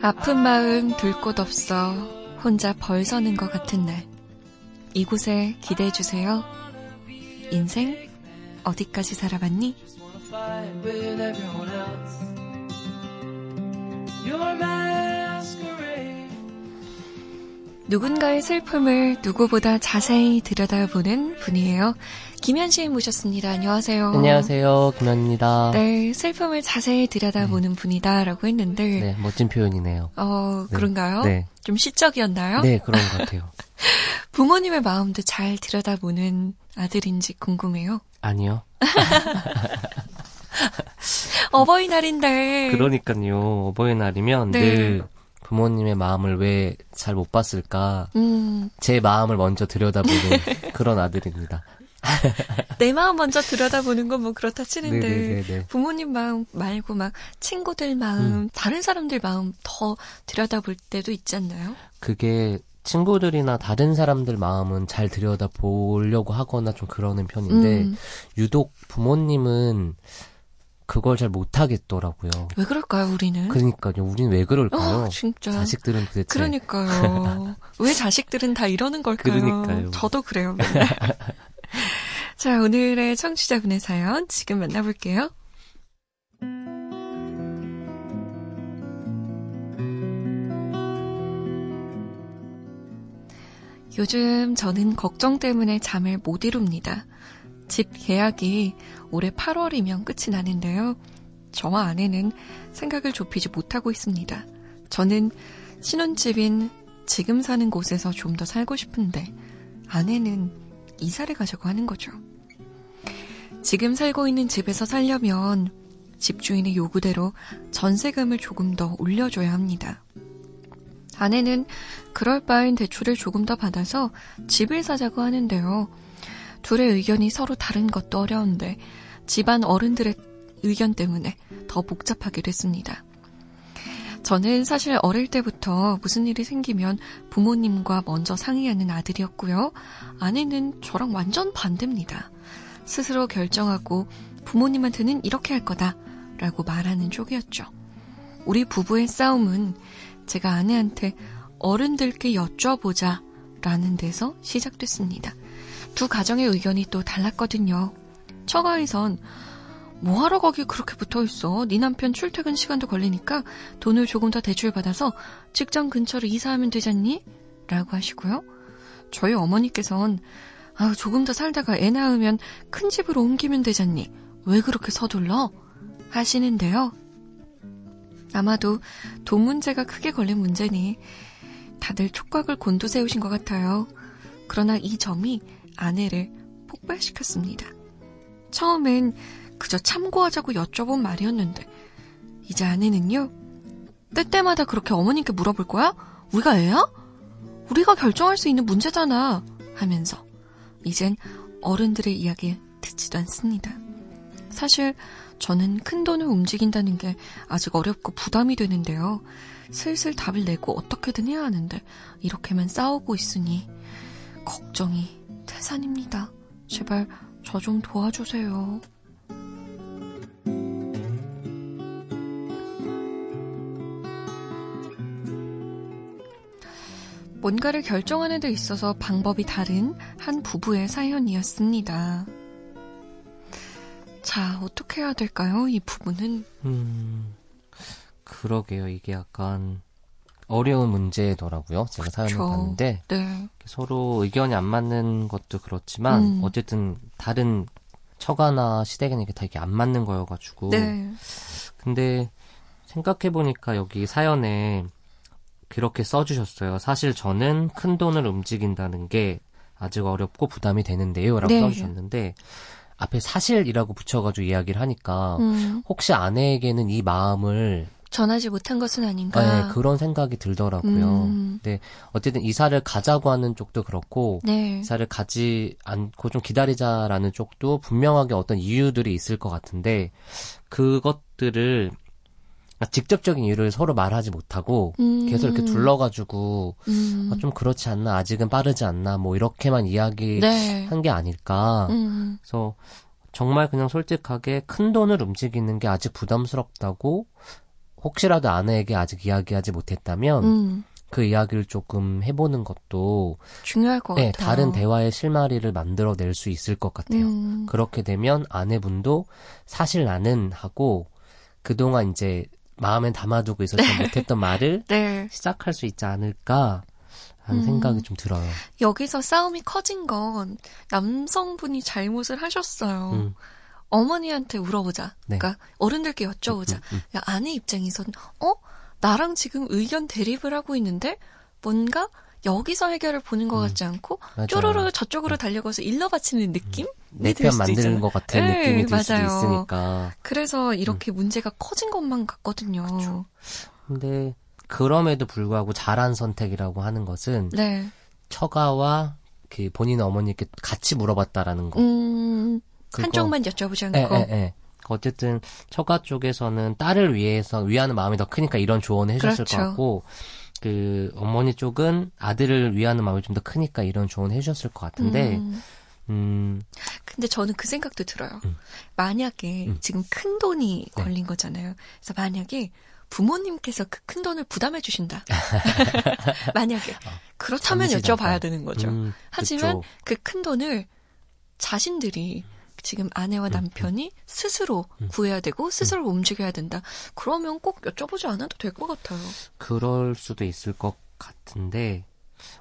아픈 마음 둘 곳 없어 혼자 벌 서는 것 같은 날. 이곳에 기대해 주세요. 인생 어디까지 살아봤니? 누군가의 슬픔을 누구보다 자세히 들여다보는 분이에요. 김현 씨 모셨습니다. 안녕하세요. 안녕하세요. 김현입니다. 네, 슬픔을 자세히 들여다보는 네. 분이다라고 했는데. 네, 멋진 표현이네요. 어, 네. 그런가요? 네. 좀 시적이었나요? 네, 그런 것 같아요. 부모님의 마음도 잘 들여다보는 아들인지 궁금해요. 아니요. 어버이날인데. 그러니까요. 어버이날이면 네. 늘 부모님의 마음을 왜 잘 못 봤을까? 음. 제 마음을 먼저 들여다보는 그런 아들입니다. 내 마음 먼저 들여다보는 건 뭐 그렇다 치는데 네네네네. 부모님 마음 말고 막 친구들 마음, 음. 다른 사람들 마음 더 들여다볼 때도 있지 않나요? 그게 친구들이나 다른 사람들 마음은 잘 들여다보려고 하거나 좀 그러는 편인데 음. 유독 부모님은 그걸 잘 못하겠더라고요. 왜 그럴까요, 우리는? 그러니까요, 우리는 왜 그럴까요? 어, 진짜. 자식들은 도대체. 그러니까요. 왜 자식들은 다 이러는 걸까요? 그러니까요. 저도 그래요. 자, 오늘의 청취자분의 사연 지금 만나볼게요. 요즘 저는 걱정 때문에 잠을 못 이룹니다. 집 계약이 올해 8월이면 끝이 나는데요. 저와 아내는 생각을 좁히지 못하고 있습니다. 저는 신혼집인 지금 사는 곳에서 좀 더 살고 싶은데 아내는 이사를 가자고 하는 거죠. 지금 살고 있는 집에서 살려면 집주인의 요구대로 전세금을 조금 더 올려줘야 합니다. 아내는 그럴 바엔 대출을 조금 더 받아서 집을 사자고 하는데요. 둘의 의견이 서로 다른 것도 어려운데 집안 어른들의 의견 때문에 더 복잡하게 됐습니다. 저는 사실 어릴 때부터 무슨 일이 생기면 부모님과 먼저 상의하는 아들이었고요. 아내는 저랑 완전 반대입니다. 스스로 결정하고 부모님한테는 이렇게 할 거다 라고 말하는 쪽이었죠. 우리 부부의 싸움은 제가 아내한테 어른들께 여쭤보자 라는 데서 시작됐습니다. 두 가정의 의견이 또 달랐거든요. 처가에선 뭐하러 거기 그렇게 붙어 있어? 네 남편 출퇴근 시간도 걸리니까 돈을 조금 더 대출받아서 직장 근처로 이사하면 되잖니? 라고 하시고요. 저희 어머니께선 아, 조금 더 살다가 애 낳으면 큰 집으로 옮기면 되잖니? 왜 그렇게 서둘러? 하시는데요. 아마도 돈 문제가 크게 걸린 문제니 다들 촉각을 곤두세우신 것 같아요. 그러나 이 점이 아내를 폭발시켰습니다. 처음엔 그저 참고하자고 여쭤본 말이었는데 이제 아내는요. 때때마다 그렇게 어머님께 물어볼 거야? 우리가 애야? 우리가 결정할 수 있는 문제잖아. 하면서 이젠 어른들의 이야기 듣지도 않습니다. 사실 저는 큰 돈을 움직인다는 게 아직 어렵고 부담이 되는데요. 슬슬 답을 내고 어떻게든 해야 하는데 이렇게만 싸우고 있으니 걱정이 태산입니다. 제발 저 좀 도와주세요. 뭔가를 결정하는 데 있어서 방법이 다른 한 부부의 사연이었습니다. 자, 어떻게 해야 될까요? 이 부분은? 음, 그러게요. 이게 약간 어려운 문제더라고요. 제가 사연을. 봤는데 네. 서로 의견이 안 맞는 것도 그렇지만 음. 어쨌든 다른 처가나 시댁에는 이게 다 이게 안 맞는 거여가지고 네. 근데 생각해 보니까 여기 사연에 그렇게 써주셨어요. 사실 저는 큰 돈을 움직인다는 게 아직 어렵고 부담이 되는데요라고 네. 써주셨는데 앞에 사실이라고 붙여가지고 이야기를 하니까 음. 혹시 아내에게는 이 마음을 전하지 못한 것은 아닌가. 네, 그런 생각이 들더라고요. 음. 근데 어쨌든 이사를 가자고 하는 쪽도 그렇고 네. 이사를 가지 않고 좀 기다리자라는 쪽도 분명하게 어떤 이유들이 있을 것 같은데 그것들을 직접적인 이유를 서로 말하지 못하고 음. 계속 이렇게 둘러가지고 음. 아, 좀 그렇지 않나 아직은 빠르지 않나 뭐 이렇게만 이야기한 네. 게 아닐까. 음. 그래서 정말 그냥 솔직하게 큰 돈을 움직이는 게 아직 부담스럽다고 혹시라도 아내에게 아직 이야기하지 못했다면 음. 그 이야기를 조금 해보는 것도 중요할 것 네, 같아요. 다른 대화의 실마리를 만들어낼 수 있을 것 같아요. 음. 그렇게 되면 아내분도 사실 나는 하고 그동안 이제 마음에 담아두고 있었던 네. 못했던 말을 네. 시작할 수 있지 않을까 하는 음. 생각이 좀 들어요. 여기서 싸움이 커진 건 남성분이 잘못을 하셨어요. 음. 어머니한테 물어보자. 네. 그러니까 어른들께 여쭤보자. 음, 음, 음. 아내 입장에서는 어 나랑 지금 의견 대립을 하고 있는데 뭔가 여기서 해결을 보는 것 음. 같지 않고 맞아요. 쪼르르 저쪽으로 음. 달려가서 일러 바치는 느낌? 내편 만드는 것 같은 네, 느낌이 들 맞아요. 수도 있으니까. 그래서 이렇게 음. 문제가 커진 것만 같거든요. 그렇죠. 근데 그럼에도 불구하고 잘한 선택이라고 하는 것은 네. 처가와 그 본인 어머니께 같이 물어봤다라는 거. 음, 한쪽만 여쭤보지 않고. 에, 에, 에. 어쨌든 처가 쪽에서는 딸을 위해서 위하는 마음이 더 크니까 이런 조언을 해줬을 그렇죠. 것 같고 그 어머니 쪽은 아들을 위하는 마음이 좀 더 크니까 이런 조언을 해주셨을 것 같은데 음. 음. 근데 저는 그 생각도 들어요. 음. 만약에 음. 지금 큰 돈이 네. 걸린 거잖아요. 그래서 만약에 부모님께서 그 큰 돈을 부담해 주신다. 만약에 어, 그렇다면 여쭤봐야 되는 거죠. 음, 하지만 그 큰 돈을 자신들이 지금 아내와 음, 남편이 음. 스스로 음. 구해야 되고 스스로 움직여야 된다. 그러면 꼭 여쭤보지 않아도 될 것 같아요. 그럴 수도 있을 것 같은데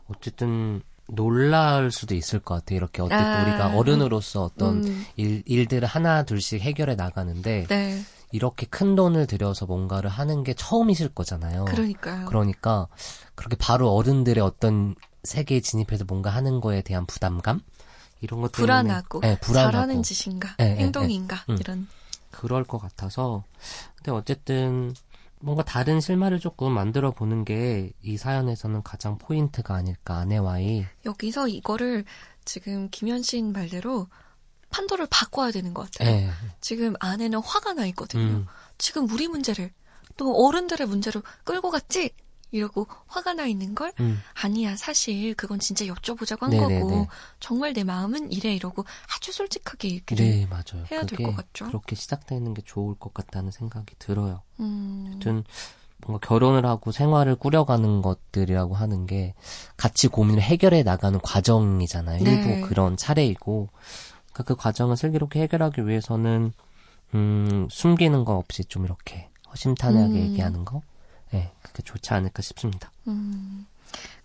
어쨌든 놀랄 수도 있을 것 같아요. 이렇게 어쨌든 아, 우리가 어른으로서 어떤 음. 일, 일들을 하나 둘씩 해결해 나가는데 네. 이렇게 큰 돈을 들여서 뭔가를 하는 게 처음이실 거잖아요. 그러니까요. 그러니까 그렇게 바로 어른들의 어떤 세계에 진입해서 뭔가 하는 거에 대한 부담감 이런 것 때문에 불안하고, 네, 불안하고. 잘하는 짓인가 네, 행동인가 네, 이런 그럴 것 같아서 근데 어쨌든 뭔가 다른 실마를 조금 만들어 보는 게 이 사연에서는 가장 포인트가 아닐까 아내와의 여기서 이거를 지금 김현신 말대로 판도를 바꿔야 되는 것 같아요. 네. 지금 아내는 화가 나 있거든요. 음. 지금 우리 문제를 또 어른들의 문제로 끌고 갔지? 이러고 화가 나 있는 걸 음. 아니야 사실 그건 진짜 여쭤보자고 한 네네네. 거고 정말 내 마음은 이래 이러고 아주 솔직하게 얘기를 네, 맞아요. 해야 될 것 같죠. 그렇게 시작되는 게 좋을 것 같다는 생각이 들어요. 음. 아무튼 뭔가 결혼을 하고 생활을 꾸려가는 것들이라고 하는 게 같이 고민을 해결해 나가는 과정이잖아요. 네. 일부 그런 차례이고 그러니까 그 과정을 슬기롭게 해결하기 위해서는 음, 숨기는 거 없이 좀 이렇게 허심탄회하게 음. 얘기하는 거 네, 그게 좋지 않을까 싶습니다. 음,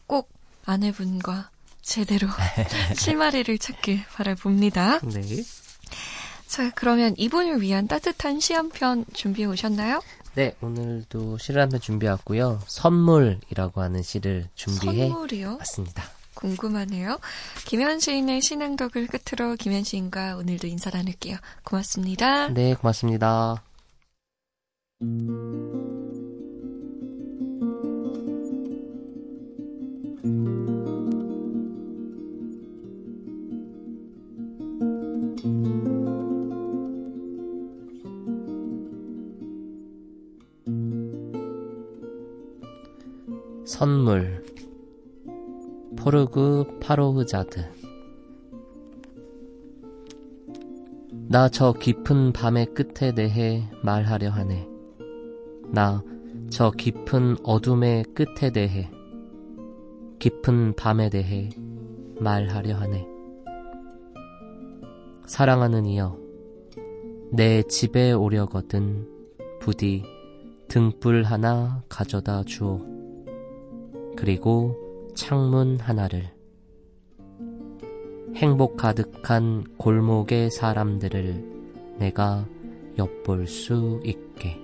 꼭 아내분과 제대로 실마리를 찾길 바라봅니다. 네. 자, 그러면 이분을 위한 따뜻한 시 한 편 준비해 오셨나요? 네, 오늘도 시를 한 편 준비해왔고요. 선물이라고 하는 시를 준비해 선물이요? 왔습니다. 궁금하네요. 김현 시인의 신앙덕을 끝으로 김현 시인과 오늘도 인사 나눌게요. 고맙습니다. 네, 고맙습니다. 선물 포르그 파로흐자드 나 저 깊은 밤의 끝에 대해 말하려 하네. 나 저 깊은 어둠의 끝에 대해 깊은 밤에 대해 말하려 하네. 사랑하는 이여, 내 집에 오려거든 부디 등불 하나 가져다 주오. 그리고 창문 하나를. 행복 가득한 골목의 사람들을 내가 엿볼 수 있게.